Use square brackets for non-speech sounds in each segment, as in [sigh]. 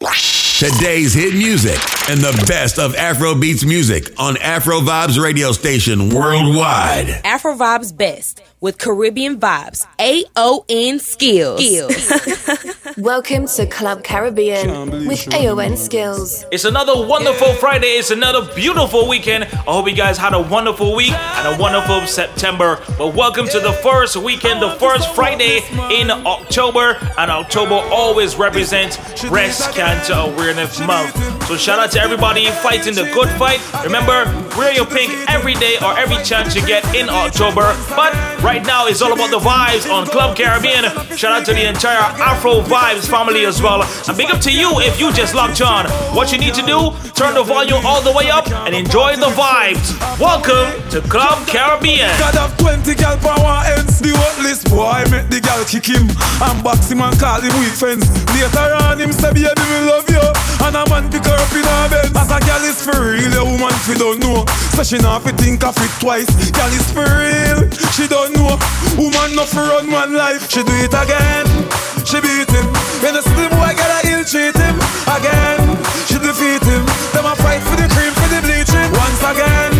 you Today's hit music and the best of Afro beats music on Afro Vibes radio station worldwide. Afro Vibes Best with Caribbean Vibes. AON Skills. Skills. [laughs] Welcome to Club Caribbean with AON Skills. It's another wonderful Friday. It's another beautiful weekend. I hope you guys had a wonderful week and a wonderful September. But welcome to the first weekend, the first Friday in October. And October always represents Breast Cancer Awareness Month. So shout out to everybody fighting the good fight. Remember, wear your pink every day or every chance you get in October. But Right now, it's all about the vibes on Club Caribbean. Shout out to the entire Afro Vibes family as well. And big up to you if you just locked on. What you need to do, turn the volume all the way up and enjoy the vibes. Welcome to Club Caribbean. God have 20 gal power ends. The worthless boy make the gal kick him and box him and call him weak fence. Later on, him say, baby, love you. And a man pick her up in her bed. As a gal is for real, a woman fi don't know. So she not fi think of it twice. Gal is for real, she don't know. Woman no for run one life. She do it again. She beat him. When the slim boy get a ill treat him again. She defeat him. Them a fight for the cream for the bleaching. Once again,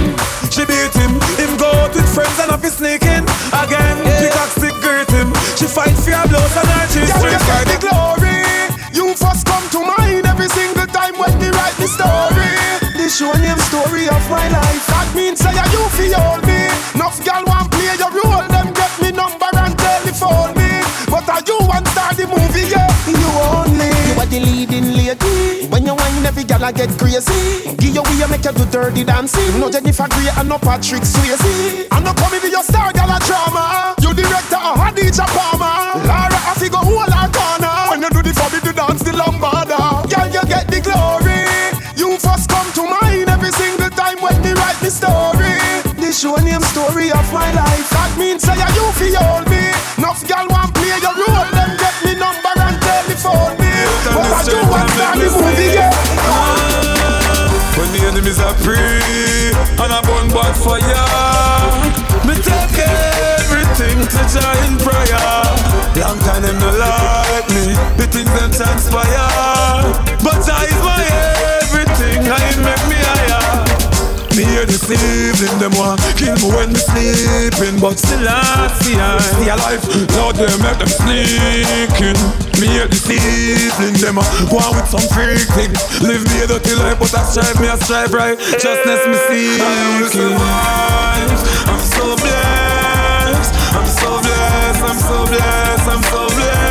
she beat him. Him go out with friends and up his sneaking again. Yeah. Pick stick greet him. She fight for her blows and her cheese. Yeah, yeah, the glory. You first come to mind every single time when we write the story. This show name story of my life. That means say you feel all me. Enough gal want play your role. Them get me number and telephone me. But are you want start the movie? Yeah, you only. You are the leading lady. When you whine, every gal I get crazy. Give your way, make you do dirty dancing. No Jennifer Grey and no Patrick Swayze. I'm not coming to your star gal a drama. You director a Adidja Palmer. Lara, I figure who all corner. When you do story of my life. That means say you feel me. Enough gal want play your role. Them get me number and telephone me. But I do want start the movie, yeah. When the enemies are free and I burn bad fire, me take everything to giant prayer. Long time them no like me, the things them transpire. But I is my everything, Evening, them want kill me when me sleeping But still I see I stay alive Lord, they make them sneaking. Me the evening, them go on with some freak thing. Live me a dirty life, but I strive, me I strive right. Justness me see survive. I'm so blessed I'm so blessed, I'm so blessed, I'm so blessed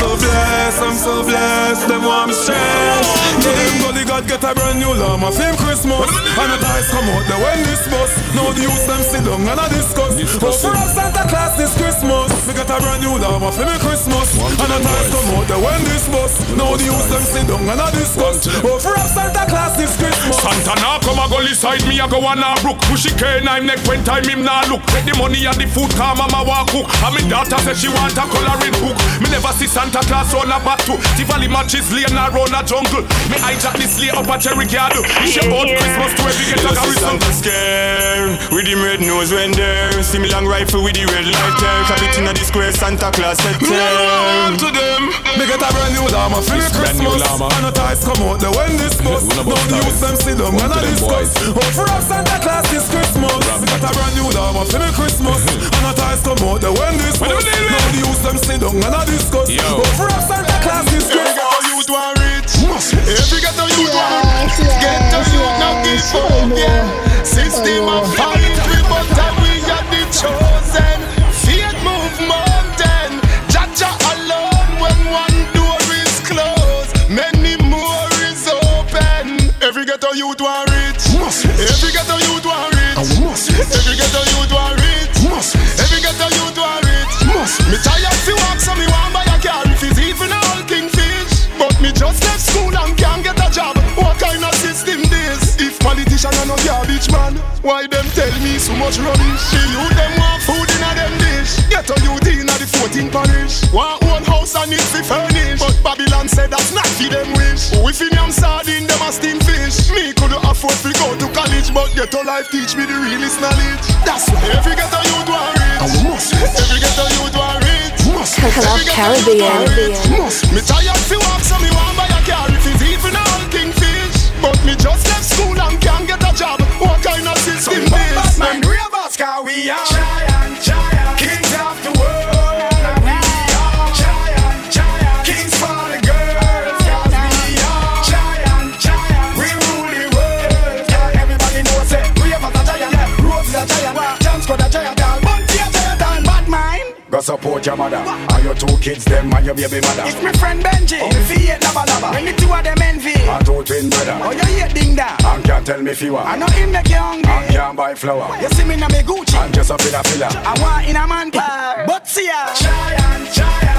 so blessed, I'm so blessed. Them want me stressed. To them gully God get a brand new llama for him Christmas. And the ties come out the when this bus. Now the youth them sit down and I discuss. Oh, for us Santa Claus this Christmas. We get a brand new llama for me Christmas. And the ties come out the when this bus. Now the youth them sit down and I discuss. Oh, for us Santa Claus this Christmas. Santa now come a gully side me a go on a brook. Pushy cane I'm neck when time him nah look. Take the money and the food come mama walk cook. And me daughter say she want a coloring book. Me never see Santa Claus on a bat to Tivoli matches lay and around a jungle. Me hijack this lay up a cherry garden. It's your about Christmas to every get a garrison. Santa scare with him red nose when there. See me long rifle with the red light there Clap it in the square Santa Claus set there to them. Me get a brand new llama for me Christmas. And the ties come out the when this bus Now the youth them sit down and I discuss Oh for us Santa Claus this Christmas. Me get a brand new llama for me Christmas. [laughs] And the ties come out the when this bus Now the youth them sit down and I discuss Oh for us Santa Claus this Christmas Every ghetto youth want rich. Every ghetto youth want rich. Ghetto youth not give up, oh, yeah. System of oh, fight we but we are the chosen. Faith move mountain. Jaja alone when one door is closed Many more is open. Every ghetto youth want rich. Every ghetto youth want rich. Every ghetto youth want rich. Every ghetto youth want rich. Me tired politician are no garbage man. Why them tell me so much rubbish? The youth them want food in a them dish. Get a youth in a the 14 parish. Want own house and it fi furnish. But Babylon said that's not fi them wish. Who if in yam sardine them a steam fish. Me could afford to go to college But ghetto life teach me the realest knowledge. That's why every ghetto youth want rich. Every ghetto youth want rich. Must Club Caribbean. Me tired fi walk, so me want kind of system this? Man, boss, car we are Go support your mother and your two kids, them and your baby mother. It's my friend Benji. Oh. Me hate lava lava. When the two of them envy. And two twin brother. Oh, you hate ding da. And can't tell me if you are. I know him make you hungry. And can't buy flour. You see me na me Gucci. And just a filler. I want in a man car. Mm. But see ya. Giant, giant,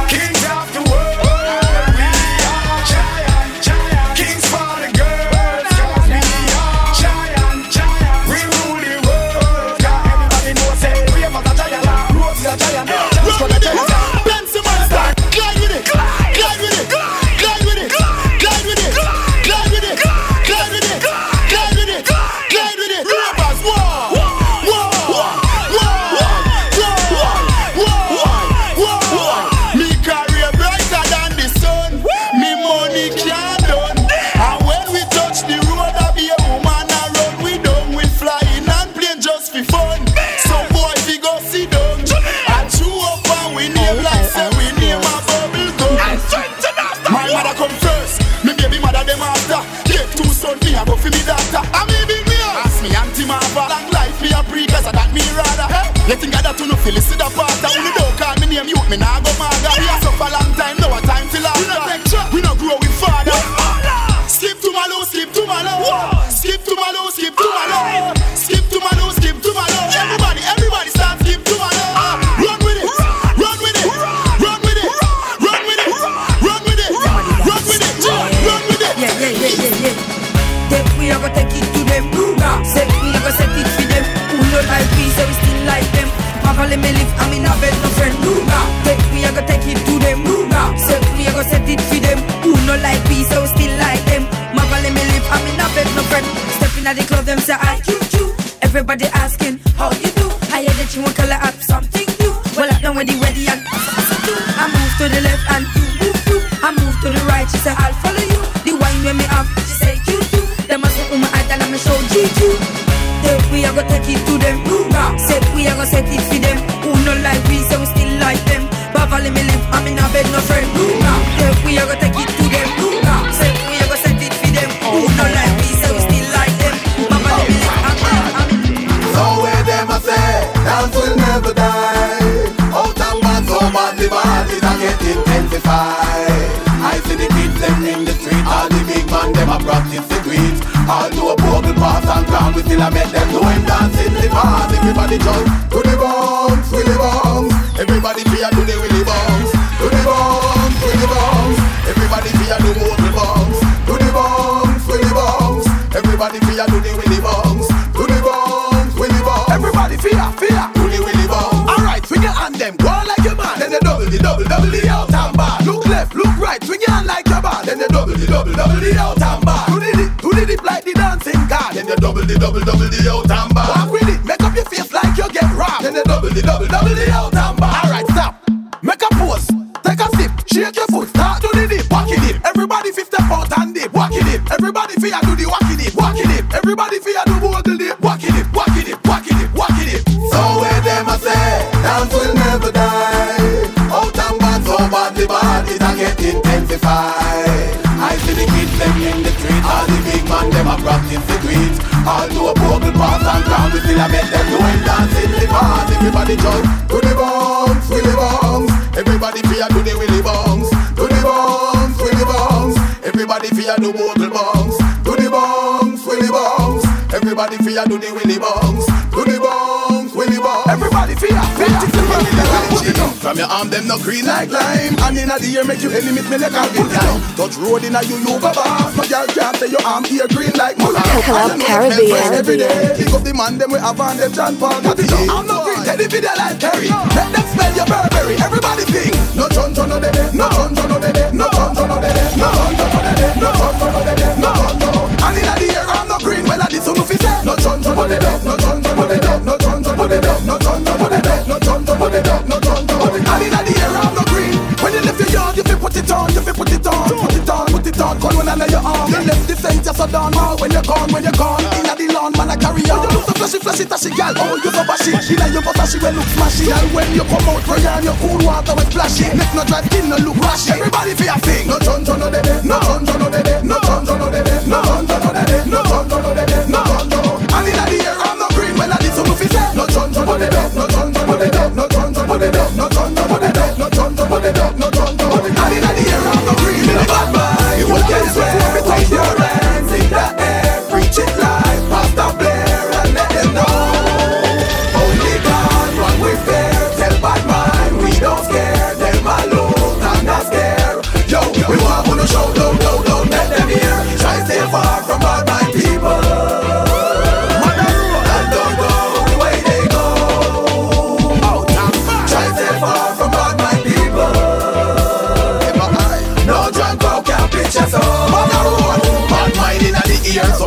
never die. Out and bad, so bad the body that get intensified. I see the kids them in the street, all the big man them a practice the. All do a bubble pass and crown, we still a make them know him dance in the bars. Everybody jump to the bounce, willy bounce. Everybody fear do the willy bounce, to the bounce, willy bounce. Everybody fear do Bogle bounce, to the bounce, willy bounce. Everybody fear do the willy bounce, to the bounce. Everybody fear, fear, them, go like your man. Then they double the double, double the out and back. Look left, look right, swing your hand like your man. Then they double the double, double the out and back. Do the dip, do the dip like the dancing car. Then they double the double, double the out and back. Walk with it, make up your face like you get robbed. Then they double the double, double the out and back. Alright, stop. Make a pose, take a sip, shake your foot, start to the dip, walk it dip. Everybody fifth step out and dip, walk it dip. Everybody fear do the walk it dip, walk it dip. Everybody fear do bogle dip, walk it dip, dance will never die. Out and bad, so bad the bad it a get intensified. I see the kids them in the street, all the big man them a practice the greet. All do a vocal pass and crown, we still a make them know him dance in the bars. Everybody jump to the bounce, willy bounce. Everybody fear do the willy bounce, to the bounce, willy bounce. Everybody fear do Bogle bounce, to the bounce, willy bounce. Everybody fear do the willy bounce, From your arm, them no green like lime. And in the year, make you enemies me like a good time. Touch road in a you, you baba. No girl can't say your arm here green like mullah. Club Caribbean. Every day, pick up the man, them we have on them John Paul. I'm no green, tell the video like Terry. Let them smell your Burberry. Everybody sing. No chon chon no de de, no chon chon no de de, no chon chon no de de, no chon chon no de de, no chon chon no de de, no chon flashy, flashy, gal. Oh, you so bashy. Inna your butt, she will look smashy. And when you come out, pray on your cool water with splashy. Make no drive, skin no look rashy. Everybody feel a thing. No chon chon no dede, no chon chon no dede, no chon chon no dede, no chon chon no dede, no chon chon no dede, no chon chon. And inna the air, I'm no green when I did so no fi say. No chon chon no dede, no chon chon no dede, no chon chon no dede, no chon chon no dede, no chon chon no dede, no chon chon. And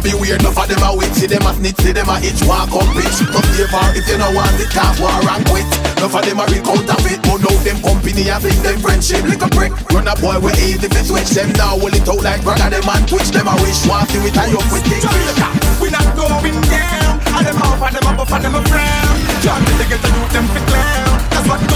be weird. Enough of them a witch, see them a snitch, see them a itch. Walk up bitch, come here far if you no want it, can't war and quit. Enough of them a real counterfeit, but now them company and think them friendship. Little prick, run a boy we easy to switch them now. Will it out like brother them and twitch them a wish. Want to it and you quit it. We not going down. And them off and them up, and them a frown. Get to get the youth them fi clown. That's what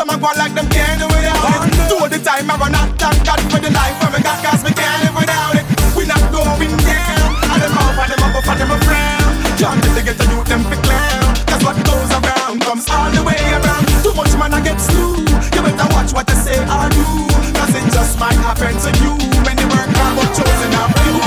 Some a go like them can't do without it. Two the time I run out, thank God for the life where we got cause we can't live without it. We not going down. And them off and them up, and them a frown. Can't get to get the youth them fi clown. Cause what goes around comes all the way around. Too much man I get slew. You better watch what they say or do. Cause it just might happen to you. When you work hard but chosen of you.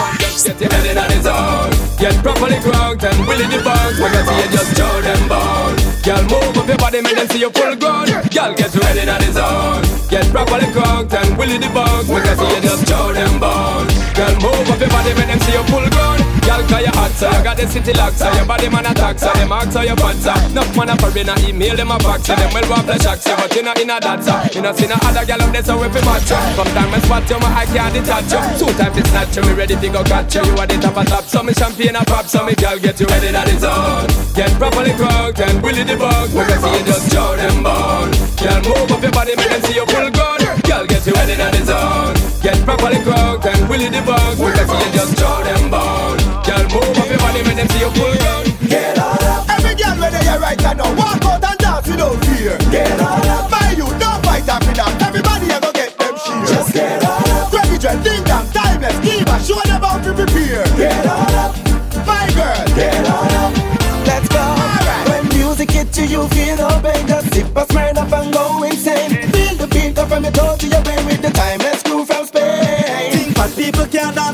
Get your head in on his own. Get properly cranked and willy the bugs. When you just show them bone. Girl, move up your body, make them see you full grown. Girl, get ready on his own. Get properly cranked and willy the bugs. When you see you just show them bone. Girl, move up your body, make them see you full grown. Girl, cause you hot, so you got the city lock, so your body man attack, so them ask how you fat, so Enough man a foreign a email them a box, so them well want flash axe, but you not in a that, so You know see no other girl up there, so if you match you. From time I spot you, my eye can't detach you. Two times to snatch you, me ready to go catch you. You are the top of top, so me champagne a pop, so me girl get you ready that is on Get properly cooked and willy the bug, we can see you just show them bone. Girl, move up your body, make them see you full gun Girl, get you ready that is on Get properly cooked and willy the bug, we can see you just show them bone Girl, move up your body, make them see you full gun Get on up. Every girl where they are right now, walk out and dance without fear. Get on up. My you don't fight after that. Everybody ever get them sheer. Just get on up. Greggy Dread, Ding Dong, Timeless, Diva, show them how to prepare. Get on up. My girl. Get on up. Let's go. Alright. When music hits you, you feel no pain. Just sip a Smirnoff and go insane. Feel the beat up from your toe to your brain with the timeless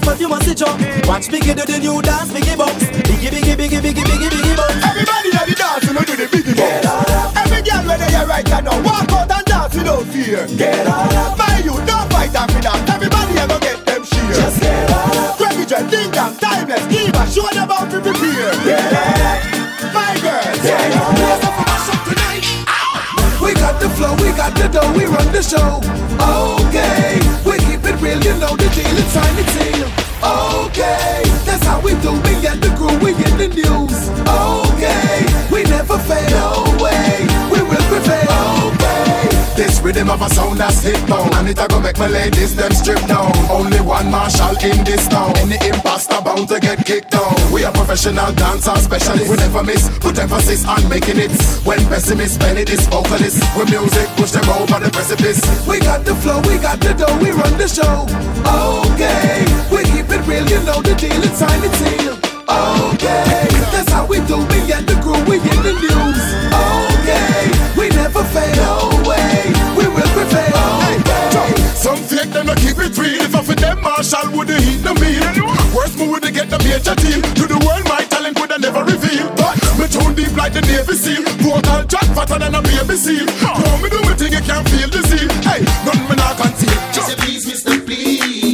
but you must see jump. Watch Biggie do the new dance, Biggie bumps. Biggie, Biggie, Biggie, Biggie, Biggie, Biggie bumps. Everybody at the dance, you know do the biggie Get up. Every girl where they are right now, walk out and dance without fear. Get on up. My you don't fight after that. Everybody ever get them sheer. Just get on up. Greggy Dread, Ding Dong, Timeless, Diva, show them how to prepare. Get on up. My girl. Get on up. We got the flow, we got the dough, we run the show. Okay, real, you know the deal, it's time to team. Okay, that's how we do, we get the groove, we get the news. Okay, we never fail, no way, we will prevail. Okay, This rhythm of a sound that's hit down And it a go make my ladies them strip down Only one marshal in this town Any imposter bound to get kicked down We are professional dancer specialists We never miss, put emphasis on making it When pessimists penny this vocalist With music push them over the precipice we got the flow, we got the dough, we run the show. Okay, we keep it real, you know the deal, it's time to team. Okay, that's how we do, we get the groove, we get the news. Okay, we never fail, no Some fake them to keep it real. If I for them Marshall would have hit the meal? Worst move would get the major team To the world my talent would have never reveal But me tune deep like the Navy SEAL. Portal jack fatter than a baby seal. No me do me thing you can't feel the seal Hey, none me not conceal. Just said, please, Mr. Please.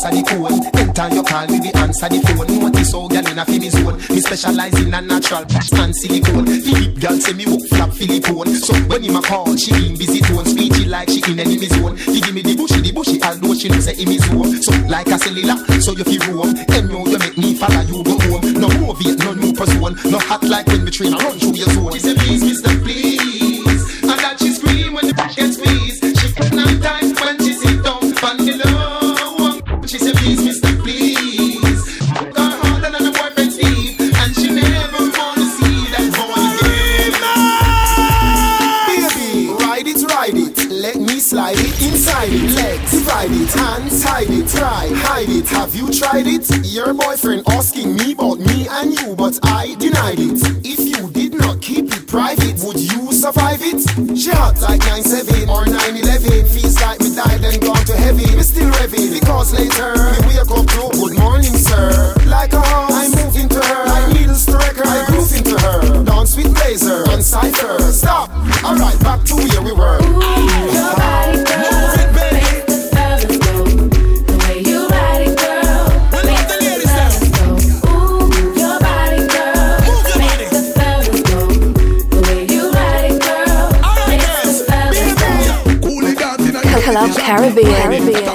answer the phone. Every time you call me, we answer the phone. What is all girl in a feel me zone? Me specialize in a natural and silicone. Philip girl say me walk flap Philippone. So when him a call, she in busy tone, speechy like she in enemy zone. He give me the bushy, the bushy, although she knows say in his zone. So like a cellular, so you feel roam. And know you make me follow you go home. No movie, no new person, no hot like when we train I run through your zone. He say please, Mister, please. hide it, hands hide it, try, hide it. Have you tried it? Your boyfriend asking me about me and you, but I denied it. If you did not keep it private, would you survive it? She hot like 9-7 or 9-11. Feels like we died and gone to heaven. We still revving because later we wake up to good morning, sir. Like a horse, I move into her. Like needle striker, I groove into her. Dance with laser and cipher. Stop. All right, back to where we were. Caribbean. Caribbean.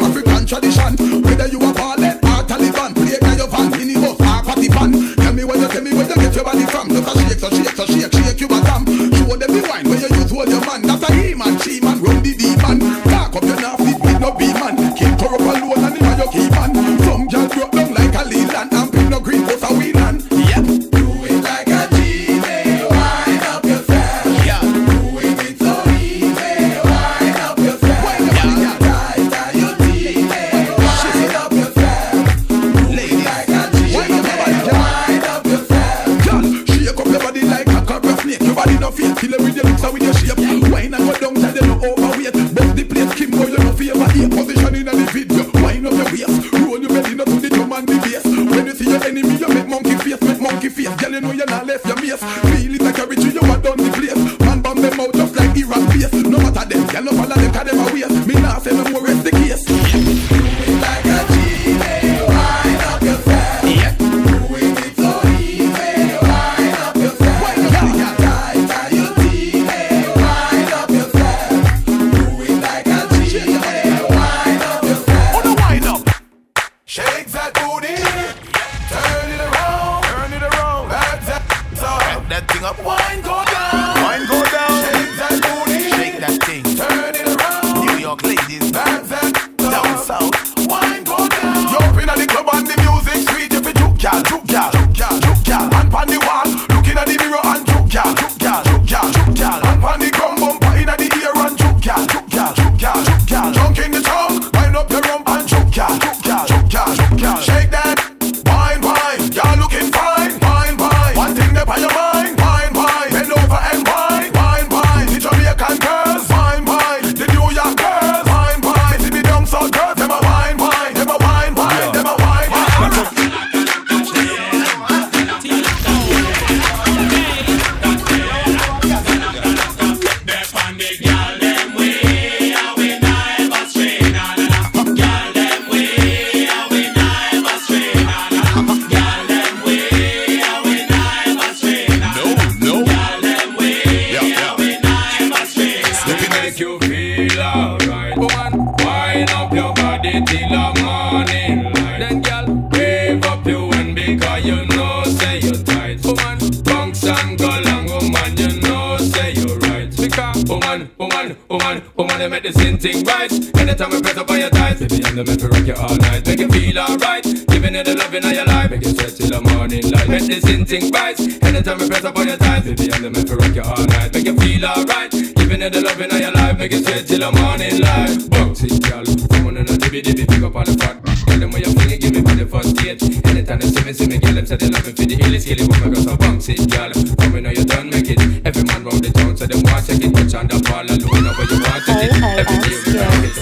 them Simmons in the gallop, so they loving for the illest Killing woman cause I bumps it, y'all Come know you done make it. Every man round the town, so them want take it. Watch on the ball, I know where you want take it. Every day we rock it.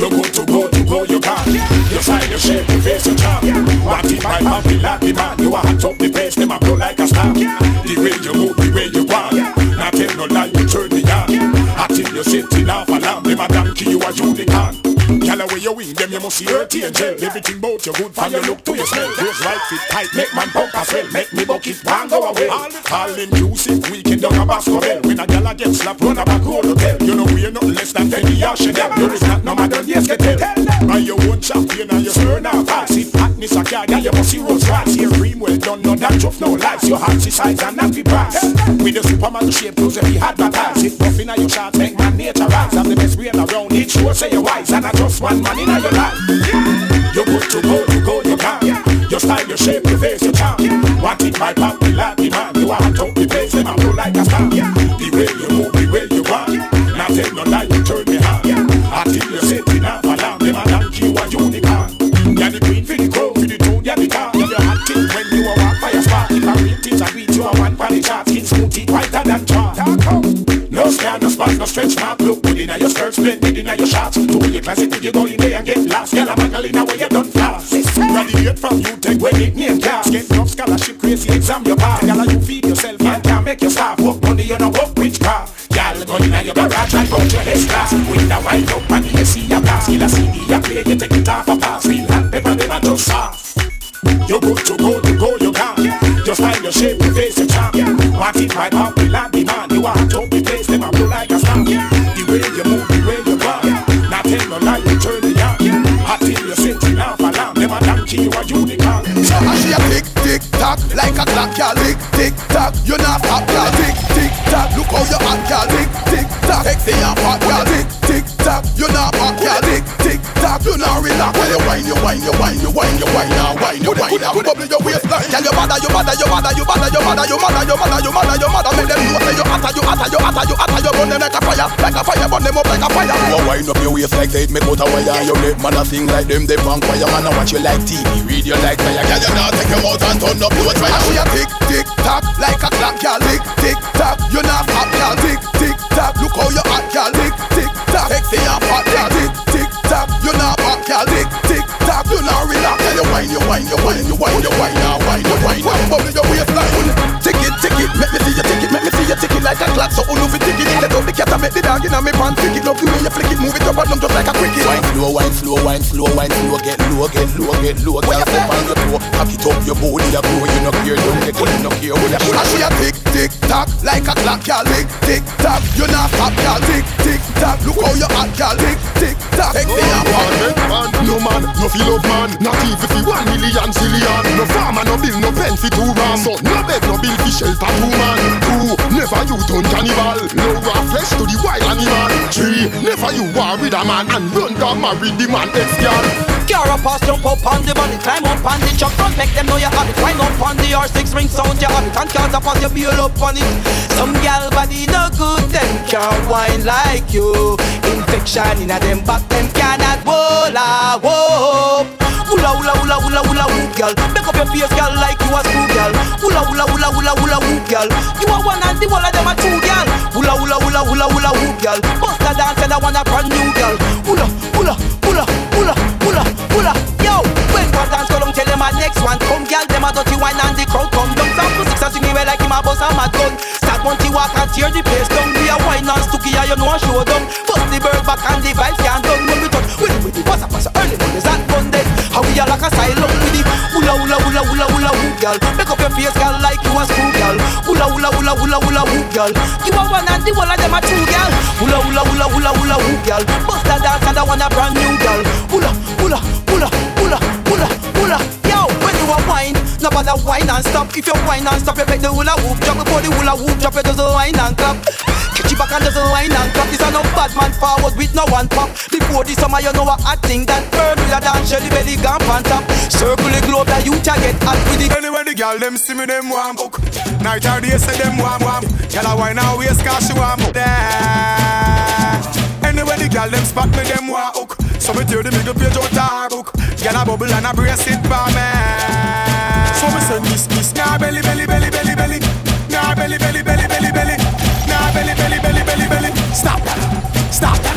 You go to go to go, you got Your style, your shape, your face, your charm What if I pop it like the man You are hot up the place, them a blow like a star. The way you move, the way you walk. Not tell no lie, you turn the yard Hot in your city, now for lamb never a donkey, you a unicorn. Girl, away you win them, you must see hurt angel. Everything about you good, from your look to your smell. Those right fit tight, make man pump as well. Make me bucket one go away. All, all inclusive, weekend down a Bell. When a gal a get slapped, run a back road hotel. You know we ain't nothing less than Fendi or Chanel. You is not no matter, yes, get tell. Buy your own champagne and your stir now pass it. Hotness a car, girl, you must see rose grass. Here cream well done, no that tough, no lies. Your heart is size and not be brass. With the Superman shape, clothes every advertise. It buff inna your shots, make man nature rise. I'm the best brain around, it sure say you're wise. And I just one man inna your life. You good to go, you go, you can. Your style, your shape, your face, your charm. Want it my pop, the lad, the man. You are top, the place, them I blow like a star. The way you move, the way you want. Now tell no lie, you turn me on. Until you set it up, alarm them and donkey, you a unicorn. You're the queen for the crow, for the tune, you're the car. You're the hot when you a walk fire a spark. If I rate it, I beat you a one party chart. Skin smooth, it whiter than chalk. No scan, no spot, no stretch mark. Look good inna your skirt, splendid inna your shorts. To your closet, till you go in there and get lost. Girl, I'm angling away, you done fast. Graduate from you, take when it name cast. Get enough scholarship, crazy exam you pass. Girl, you feed yourself and can't make your staff. Work money, you know work witchcraft. Girl, go inna your garage and out your S class. Window wind up and you see your pass. Kill a CD, you play, you take it off a pass. Real hot pepper, a just sauce. You good to go, you go, you can. Just find your shape, your face, your charm. Want it right up, we like the man. You want to be place, them a blow like a star. The way you move, the way you walk. Not tell no lie, you turn the yard. Hot till you set it off alarm. Them a donkey, you a unicorn. So I see a tick, tick, tock, like a clock, y'all tick, tick, tock. You not stop, y'all tick, tick, tock. Look how you act, y'all tick, tick, tock. Sexy and hot, y'all tick, tick, tock. You not pop, y'all tock. You not relax. When you whine, you whine, you whine, you whine, you whine, now whine, you whine, now bubble your waistline. Girl, you bother, you bother, you bother, you bother, you bother, you bother, you bother, you bother, you bother. Make them know say you hotter, you hotter, you hotter, you hotter. You burn them like a fire, like a fire, burn them up like a fire. You wind up your waist like it make out a wire You make man a sing like them, they punk choir Man a watch you like TV, read you like fire Girl, you not take your mouth and turn up your I see a tick, tick, tock, like a clock, y'all tick, tick, tock. You not stop, y'all tick, tick, tock. Look how you act, y'all relax, girl, you whine, you whine, you whine, you whine, you whine, now whine, you whine, now bubble your waistline. Tick it, tick it, make me see you tick it, make me see you tick it like a clock. So who fi tick it? Let out the cat and make the dog inna me pants tick it. Love the way you flick it, move it up and down just like a cricket. Wine slow, wine slow, wine slow, wine slow Get low, get low, get low Girl, step on your toe Cock it up, your body a grow You no care, don't get it, no care you I see a tick, tick, tock, like a clock, y'all tick, tick, tock. You not stop, y'all tick, tick, tock. Look how you act, y'all tick, tick, tock. Sexy and hot. man, no man, no feel of man Not even fi one million zillion No farmer, no bill, no pen fi two ram So no bed, no bill fi shelter two man Two, never you turn cannibal raw flesh to the wild animal Three, never you war with a man And run down marry the man ex-girl Cara pass, jump up on the body, climb up on the truck front, make them know you have it. Wind up on the R6 ring sound, you have it. And can't pass, you bail up on it. Some gal body no good, them can't whine like you. Infection in a them back, them cannot roll whoop. Hula hula hula hula hula hoop, girl. Make up your face, girl, like you a screw, girl. Hula hula hula hula hula hoop, girl. You are one and the whole of them are two, girl. Hula hula hula hula hula hoop, girl. Bust a dance and I want a brand new, girl. Hula hula hula hula hula hula. Yo, when one dance go down, tell them a next one come, girl. Them a dirty wine and the crowd come down. Sound to six and swing me well like him a bust a mad gun. Start one to walk and tear the place down. We a wine and stooky, and you know a show down. Hula hula hula hoop, girl. You a one and the whole of them a two, girl. Hula hula hula hula hula hoop, girl. Bust a dance and I want a brand new, girl. Hula hula hula hula hula hula. Yo, when you a wine, no bother wine and stop. If you wine and stop, you make the hula hoop drop. Before the hula hoop drop, you just wine and clap. Catch you back and just wine and clap. This a no bad man forward with no one pop. Before the summer, you know a hot thing that burn with a dance, the belly gone on top. Circle the globe that you to get hot with it. Anyway, the girl them see me them warm book. Night or day say them warm warm. Girl a wine and waist 'cause she warm up. Anyway, the girl them spot me them warm hook. So me tear the middle page out her book. Girl a bubble and a brace it for me. So me say miss miss nah belly belly belly belly belly. Nah belly belly belly belly belly. Nah belly belly belly belly belly. Stop that. Stop that.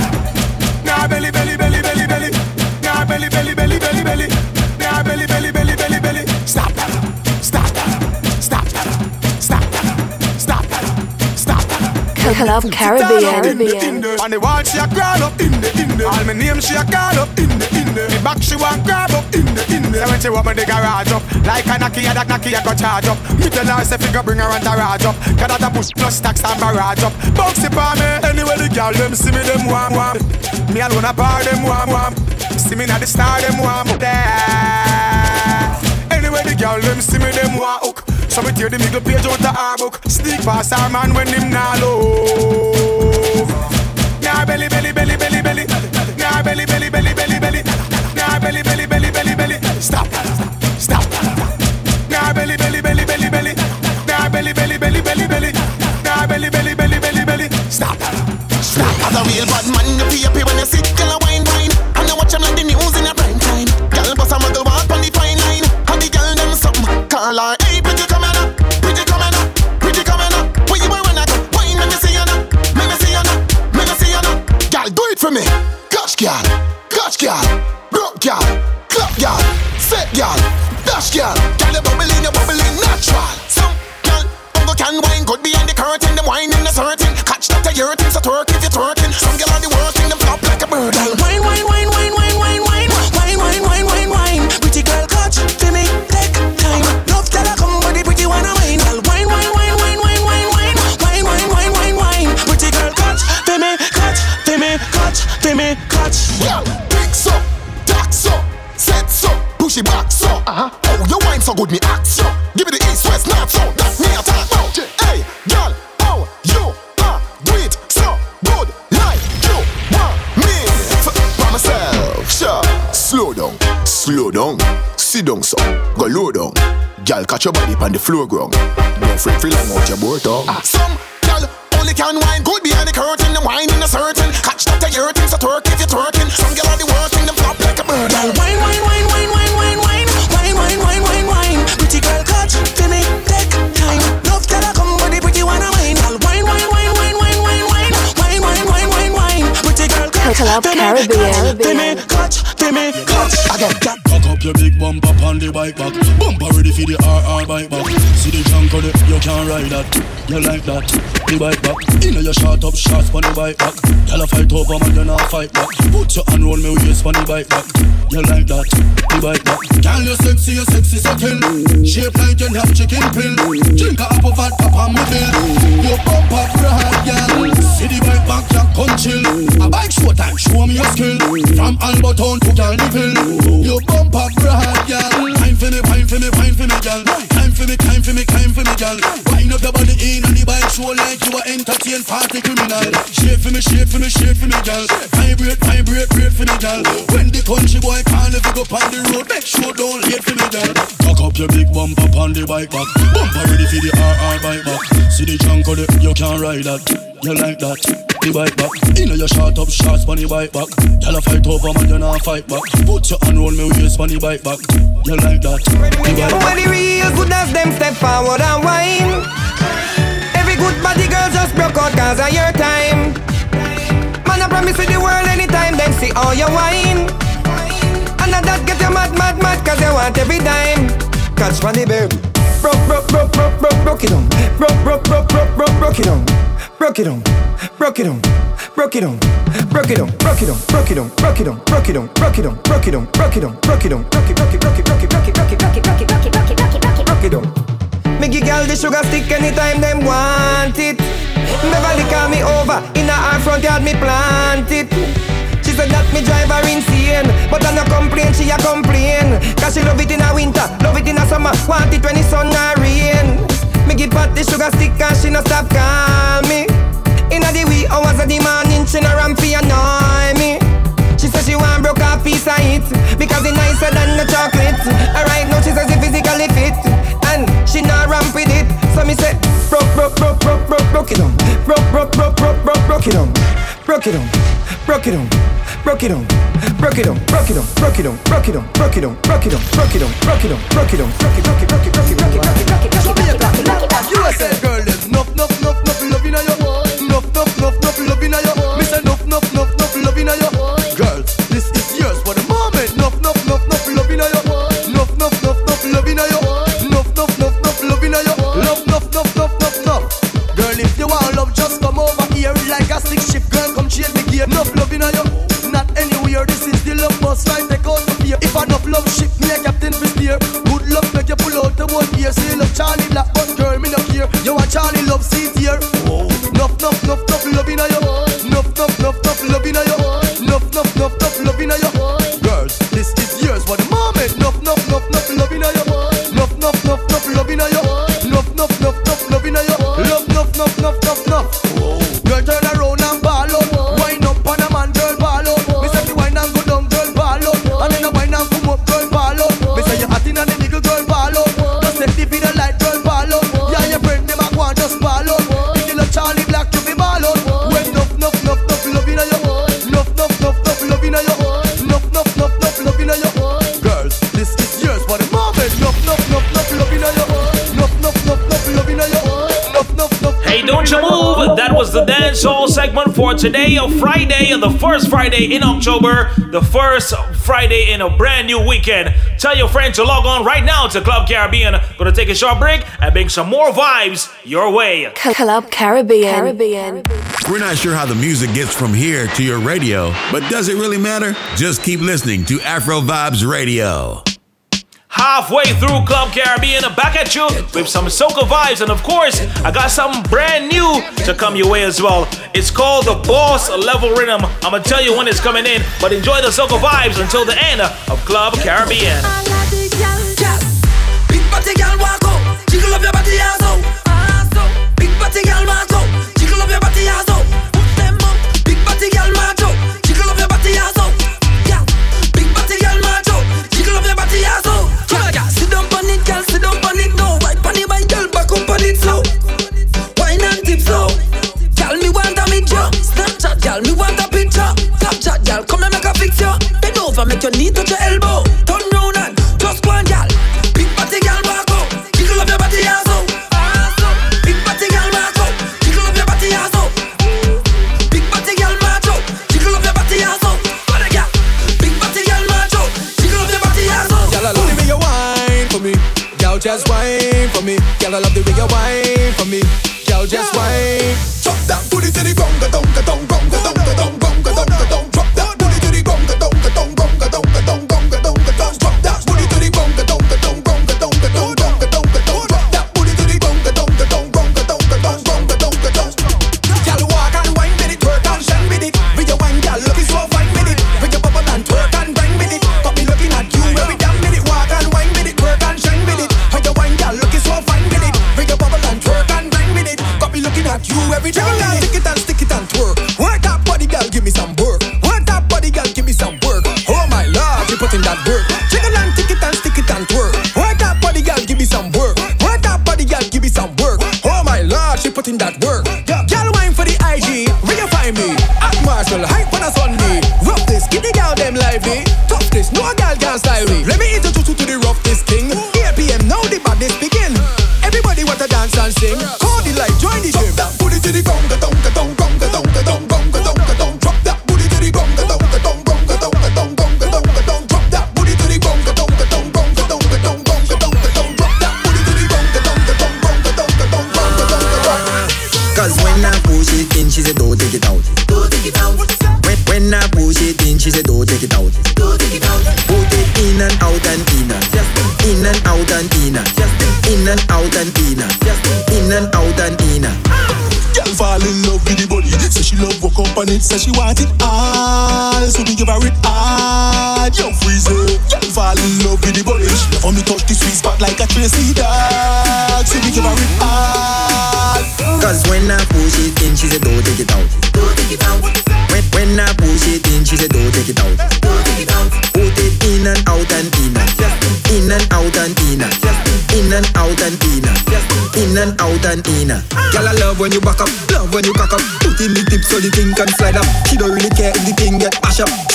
Nah belly belly belly belly belly. Nah belly belly belly. Club Caribbean. On the wall she a crawl up in the in the. All my name she a call up in the in the. The back she want grab up in the in the. When she open the garage up, like a knocky that knocky a charge up. Me tell her say figure bring her and garage up. Cause that push plus tax and barrage up. Bounce it for me. Anyway the girl them see me them want want. Me alone a bar them want want. See me now the star them want there. Anyway the girl them see me them want hook. So me tear the middle page out the her book. Sneak past our man when him nah love. Nah belly belly belly belly belly. Nah belly belly belly belly belly. Nah belly belly belly belly belly. Stop. Stop. Nah belly belly belly belly belly. Nah belly belly belly belly belly. Nah belly belly belly belly belly. Stop. Stop. A real bad man, floor ground. Don't fret, feel like out your board tongue. Ah, some girl only can wine good behind the curtain. Them wine in a certain. Catch that a your thing, so twerk if you're twerking. Some girl on the working, them flop like a bird. Girl, wine, wine, wine, wine, wine, wine, wine, wine, wine, wine, wine, wine. Pretty girl, catch for me, take time. Love that I come, but the pretty one a wine. Girl, wine, wine, wine, wine, wine, wine, wine, wine, wine, wine, wine, wine. Pretty girl, catch Club me, Caribbean. Ride that. You like that? The bike back. You know you shot up shots on the bike back. Y'all fight over man, you not fight back. Put your hand round me waist on the bike back. You like that? The bike back. Girl, you sexy, you sexy so kill. Shape like you have chicken pill. Drink a apple vodka on me bill. You bump up hard, girl. See the bike back, you come chill. A bike show time, show me your skill. From Alberton to Carnival. You bump up hard, girl. Time for me, time for me, time for me, girl. For me, time for me, time for me, girl. Wind up your body in on the bike show like you are entertain party criminal. Shake for me, shake for me, shake for me, girl. Vibrate, vibrate, vibrate for me, girl. When the country boy can't live up on the road, make sure don't late for me, girl. Cock up your big bumper on the bike back. Bumper ready for the RR bike back. See the junk on it, you can't ride that. You like that? The bike back. You know you shot up shots on the bike back. Tell a fight over man, you not fight back. Put your hand round me waist on the bike back. You like that? When back. the real good as them step forward and whine Every good body girl just broke out cause of your time Man I promise you the world anytime them see all your wine And that get you mad mad mad cause you want every dime Catch the baby Broke broke broke broke broke broke it on Broke broke broke broke broke broke it on Broke it on Broke it on Broke it on Broke it on Broke it on Broke it on Broke it on Broke it on Broke it on Broke it on Broke it on Broke it on Broke it broke it broke it broke it broke it broke it broke it broke it broke it broke it broke it broke it broke it on Me give girl the sugar stick anytime them want it Beverly call me over In a her front yard me plant it She said that me drive her insane. But I no complain, she a complain. Cause she love it in a winter, love it in a summer. Want it when the sun a rain. Me give her the sugar stick and she no stop call me. Inna the wee hours of the morning She no ramp fi annoy me. She said she want broke a piece of it. Because it nicer than the chocolate. Alright now she says it physically fit. And she not ramp with it. So me say Broke, broke, broke, broke, broke, broke it on Broke, broke, broke, broke, broke, broke it on Broke it on Broke it on Broke it on Broke it on Broke it on Broke it on Broke it on Broke it on Broke it on Broke it on Broke it on Broke it on Broke it, broke it, broke it, broke it, broke it, broke it, broke it, it. USA girl, there's enough, enough, enough, enough love in you. Enough, enough, enough, enough love in you. see love, Charlie Black, but girl, me no care. You a Charlie Love seat here. for today, a Friday, the first Friday in October, the first Friday in a brand new weekend. Tell your friends to log on right now to Club Caribbean. Gonna take a short break and bring some more vibes your way. Club Caribbean. Caribbean. We're not sure how the music gets from here to your radio, but does it really matter? Just keep listening to Afro Vibes Radio halfway through Club Caribbean. Back at you with some soca vibes, and of course, I got something brand new to come your way as well. It's called the Boss Level Rhythm. I'm gonna tell you when it's coming in, but enjoy the soca vibes until the end of Club Caribbean. Jiggle up your body, ass out. Big body, girl, ass. Jiggle up your body, ass out. over, make your knee touch your elbow. Turn round and just go and gal. Big body gal walk out, jiggle up your body ass out. Big body gal walk out, jiggle up your body ass out. Big body gal march out, jiggle up your body ass out. What a gal. Big body gal march out, jiggle up your body ass out. Gal, I love the way you whine for me. Gal, just whine for me. Gal, I love the way you whine. dance and sing. Call the light, join the jam, Put it to the ground.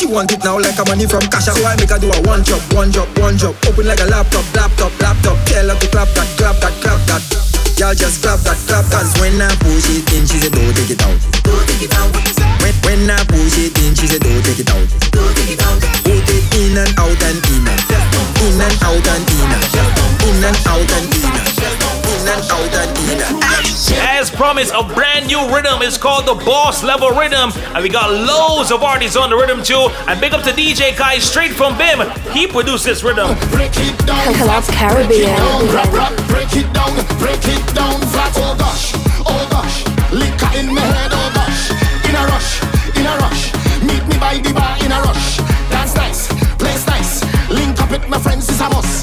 want it now like a money from cash. So I make her do a one job, one job, one job. Open like a laptop, laptop, laptop. Tell her to clap that, clap that, clap that. Y'all just clap that, clap. Cause when I push it in, she said, don't take it out. Don't take it out. When, when I push it in, she said, don't take it out. Don't take it out. Put it in and out and in and in and out and in and in and out and in. promise a brand new rhythm. It's called the Boss Level Rhythm. And we got loads of artists on the rhythm too. And big up to DJ Kai straight from BIM. He produced this rhythm. Break it down. Collapse Caribbean. Break it down, break it down, break it down flat. Oh gosh, oh gosh. Liquor in my head, oh gosh. In a rush, in a rush. Meet me by the bar in a rush. That's nice, place nice. Link up with my friends is a must.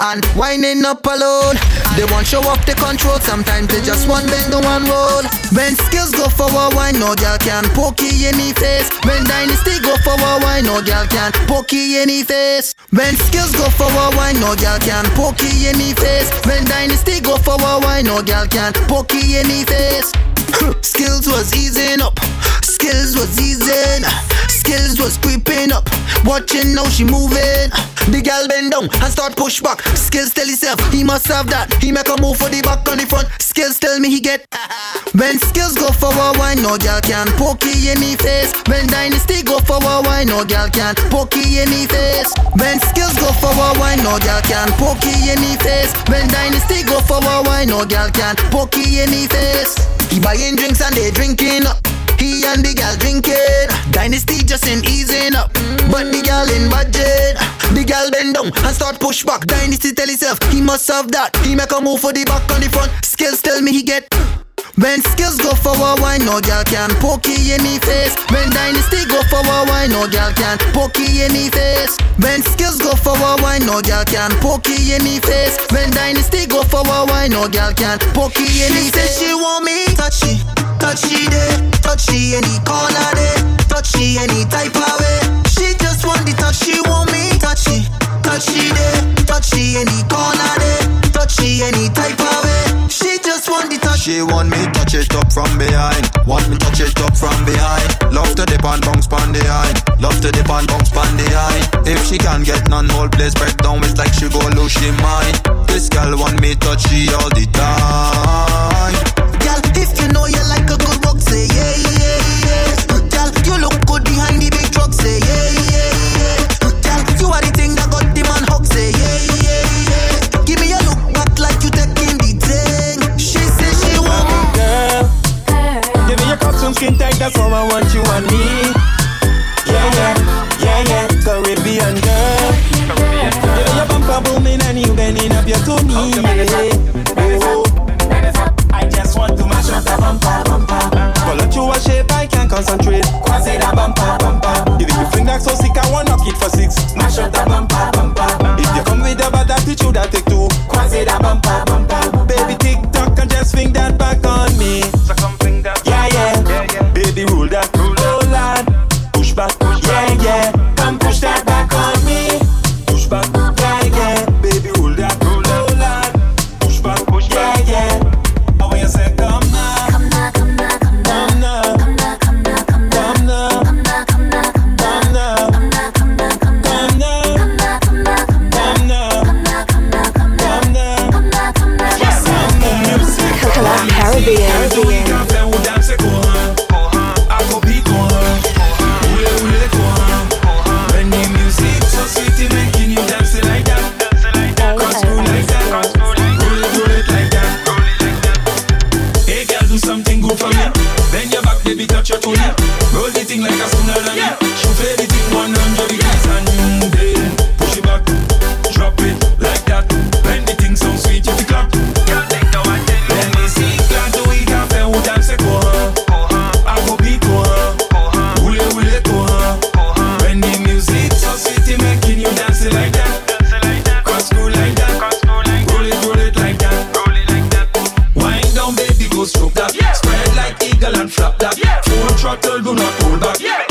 And winding up alone. They want show off the control. Sometimes they just want bend on one roll. When skills go for a wine, no girl can pokey the face. When dynasty go for a wine, no girl can pokey the face. When skills go for a wine, no girl can pokey the face. When dynasty go for a wine, no girl can pokey the face. [laughs] Skills was easing up. Skills was easing. Skills was creeping up. Watching how she moving. The girl bend down and start push back. Skills tell himself he must have that. He make a move for the back and the front. Skills tell me he get. [laughs] When skills go for a wine, no girl can pokey in the face. When dynasty go for a wine, no girl can pokey in the face. When skills go for a wine, no girl can pokey in the face. When dynasty go for a wine, no girl can pokey in the face. He buying drinks and they drinking up. He and the girl drinking. Dynasty just in easing up. But the gal in budget. The gal bend down and start push back. Dynasty tell himself he must have that. He make a move for the back and the front. Skills tell me he get. When skills go for a wine, no girl can pokey in the face. When dynasty go for a wine, no girl can pokey in the face. When skills go for a wine, no girl can pokey in the face. When dynasty go for a wine, no girl can pokey in the face. She want me touchy, touchy day, touchy any corner day, touchy any type of way. She just want the touch, she want me touchy, touchy day, touchy any corner day, touchy any type of way. She just want the touch. She want me touch it up from behind. Want me touch it up from behind. Love to dip and bounce pon the eye. Love to dip and bounce pon the eye. If she can't get none, whole place break down. It's like she go lose she mind. This girl want me touch she all the time. Girl, if you know you no stroke that. Spread like eagle and flap that. Full throttle, do not hold back.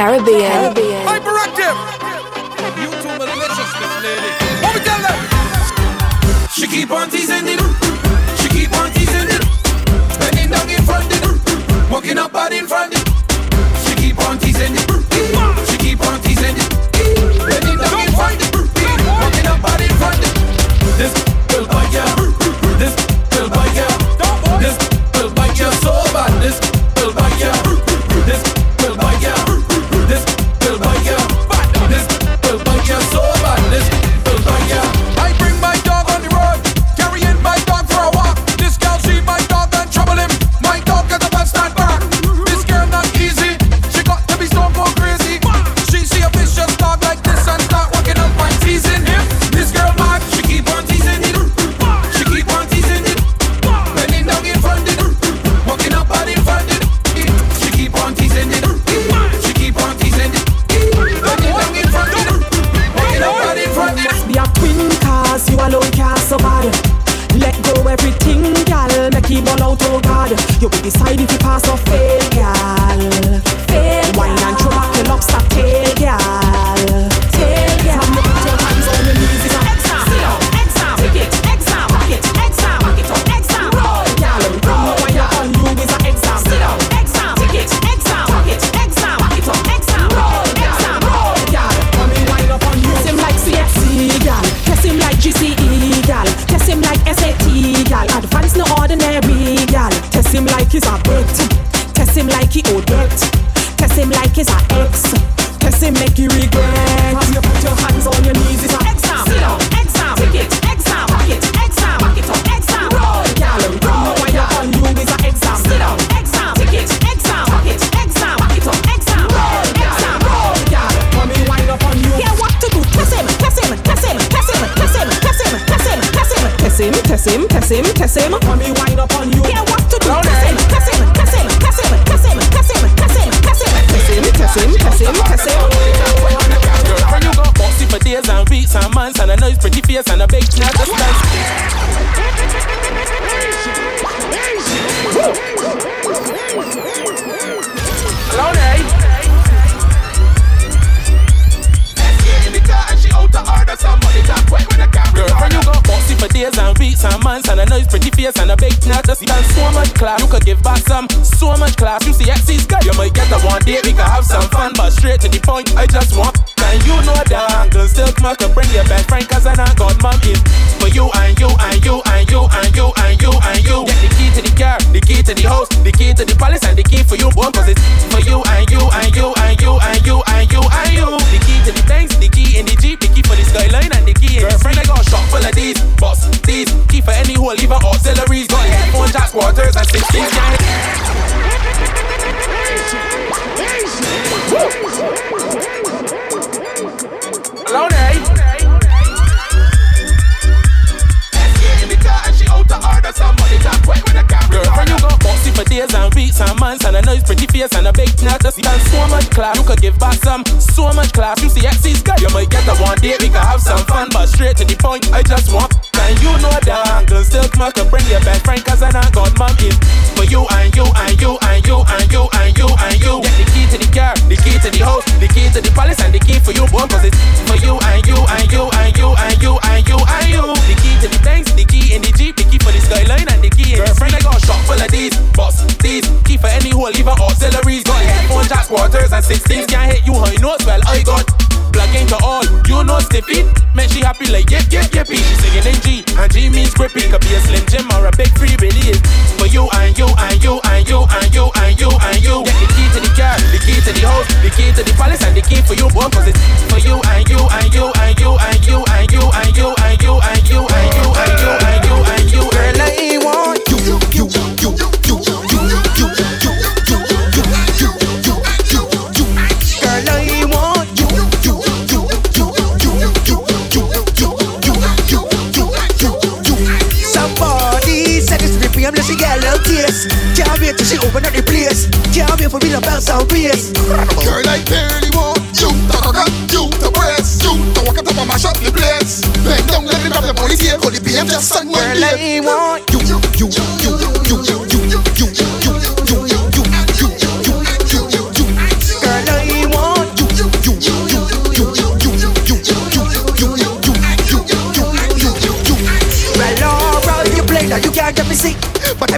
Caribbean. Caribbean.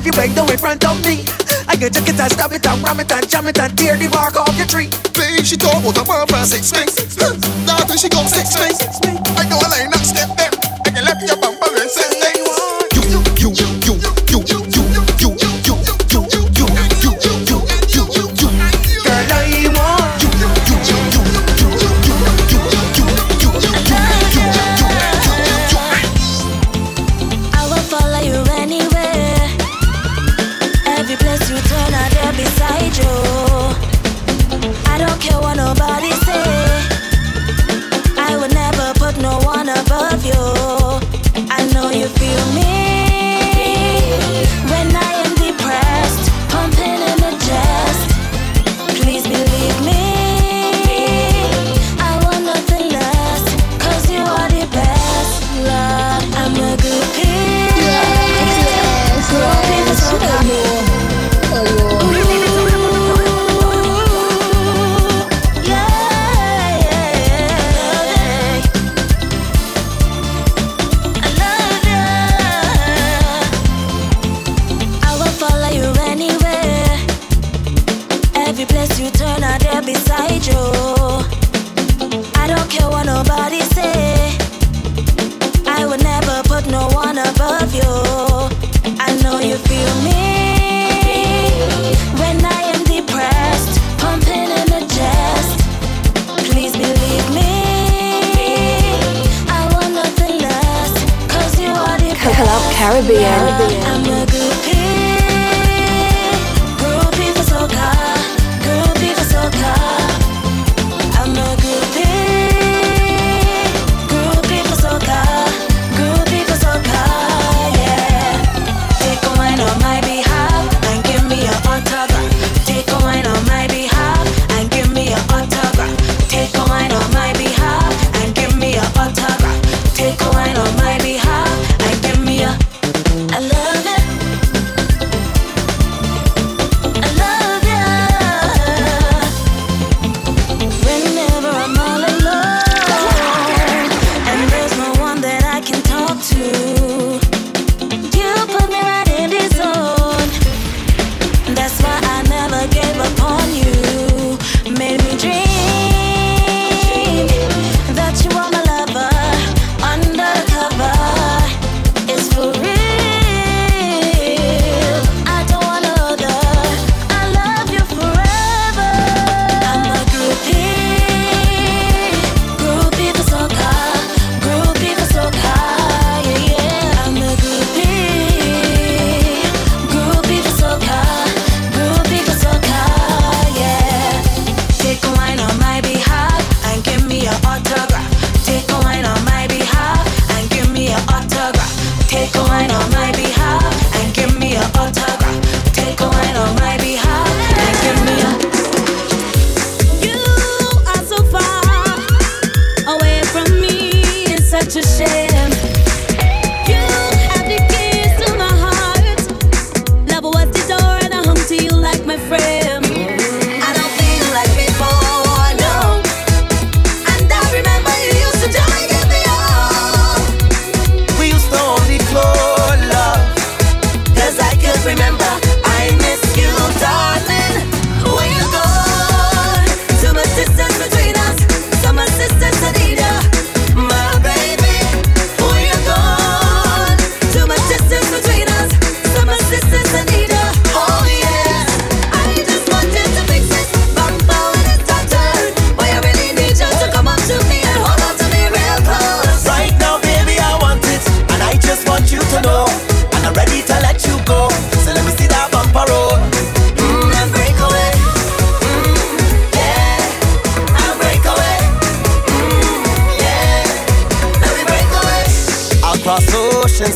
if you bend down in front of me. I get your kids I stab it and ram it and jam it and tear the bark off your tree. Please, she talk about a purple and six things. Now she got six. I know a line and step them. I can left your up and send say.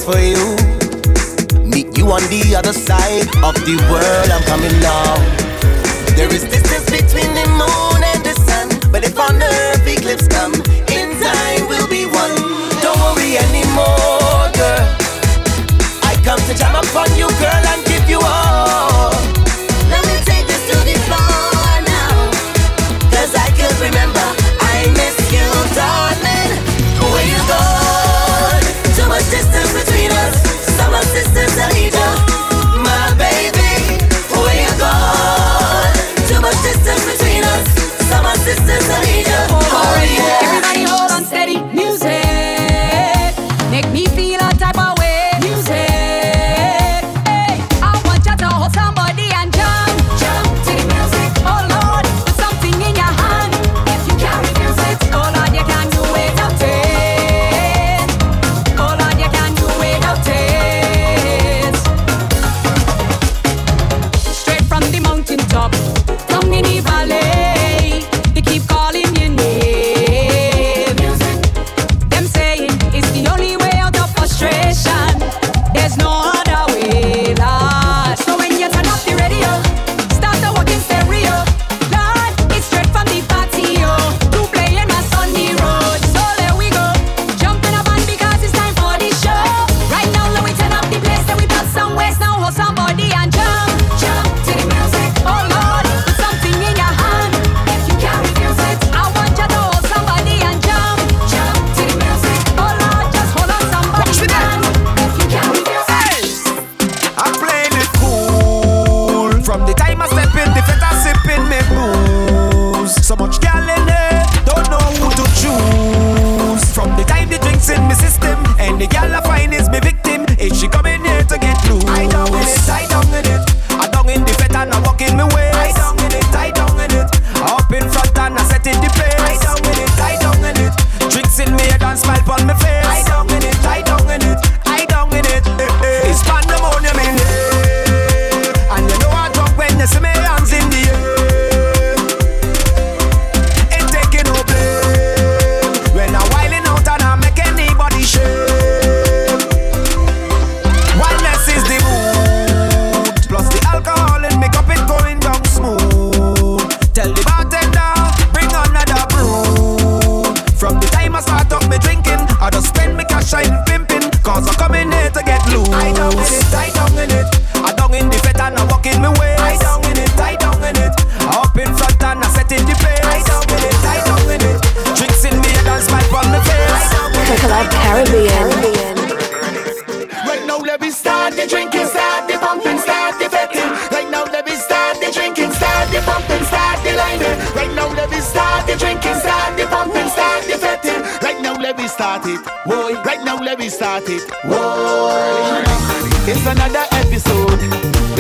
for you. Meet you on the other side of the world. I'm coming now. There is this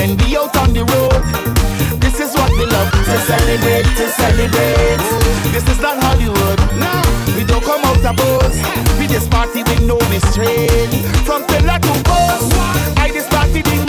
when we out on the road. This is what we love to celebrate, to celebrate. This is not Hollywood. No, we don't come out to boast. We just party with no restraint. From pillar to post, I just party with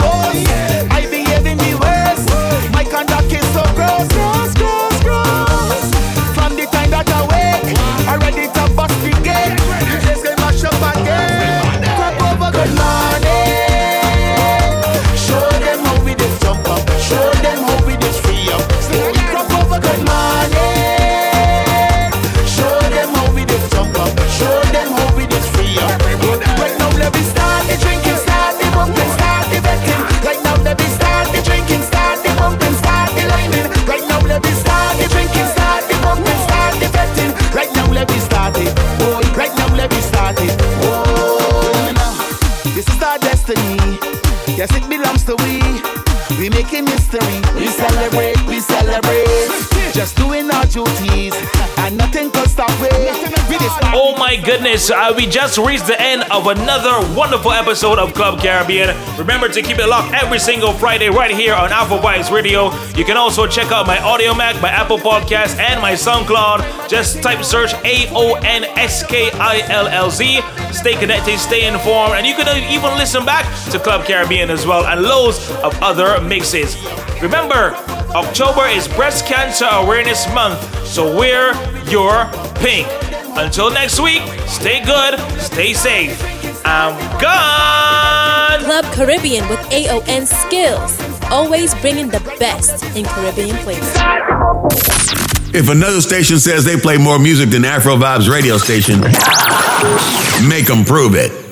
my goodness, uh, we just reached the end of another wonderful episode of Club Caribbean. Remember to keep it locked every single Friday right here on Alpha Vibes Radio. You can also check out my Audiomack, my Apple Podcast, and my SoundCloud. Just type search A O N S K I L L Z. Stay connected, stay informed, and you can even listen back to Club Caribbean as well and loads of other mixes. Remember, October is Breast Cancer Awareness Month, so wear your pink. Until next week, stay good, stay safe. I'm gone. Club Caribbean with AON Skillz, always bringing the best in Caribbean flavor. If another station says they play more music than Afro Vibes radio station, make them prove it.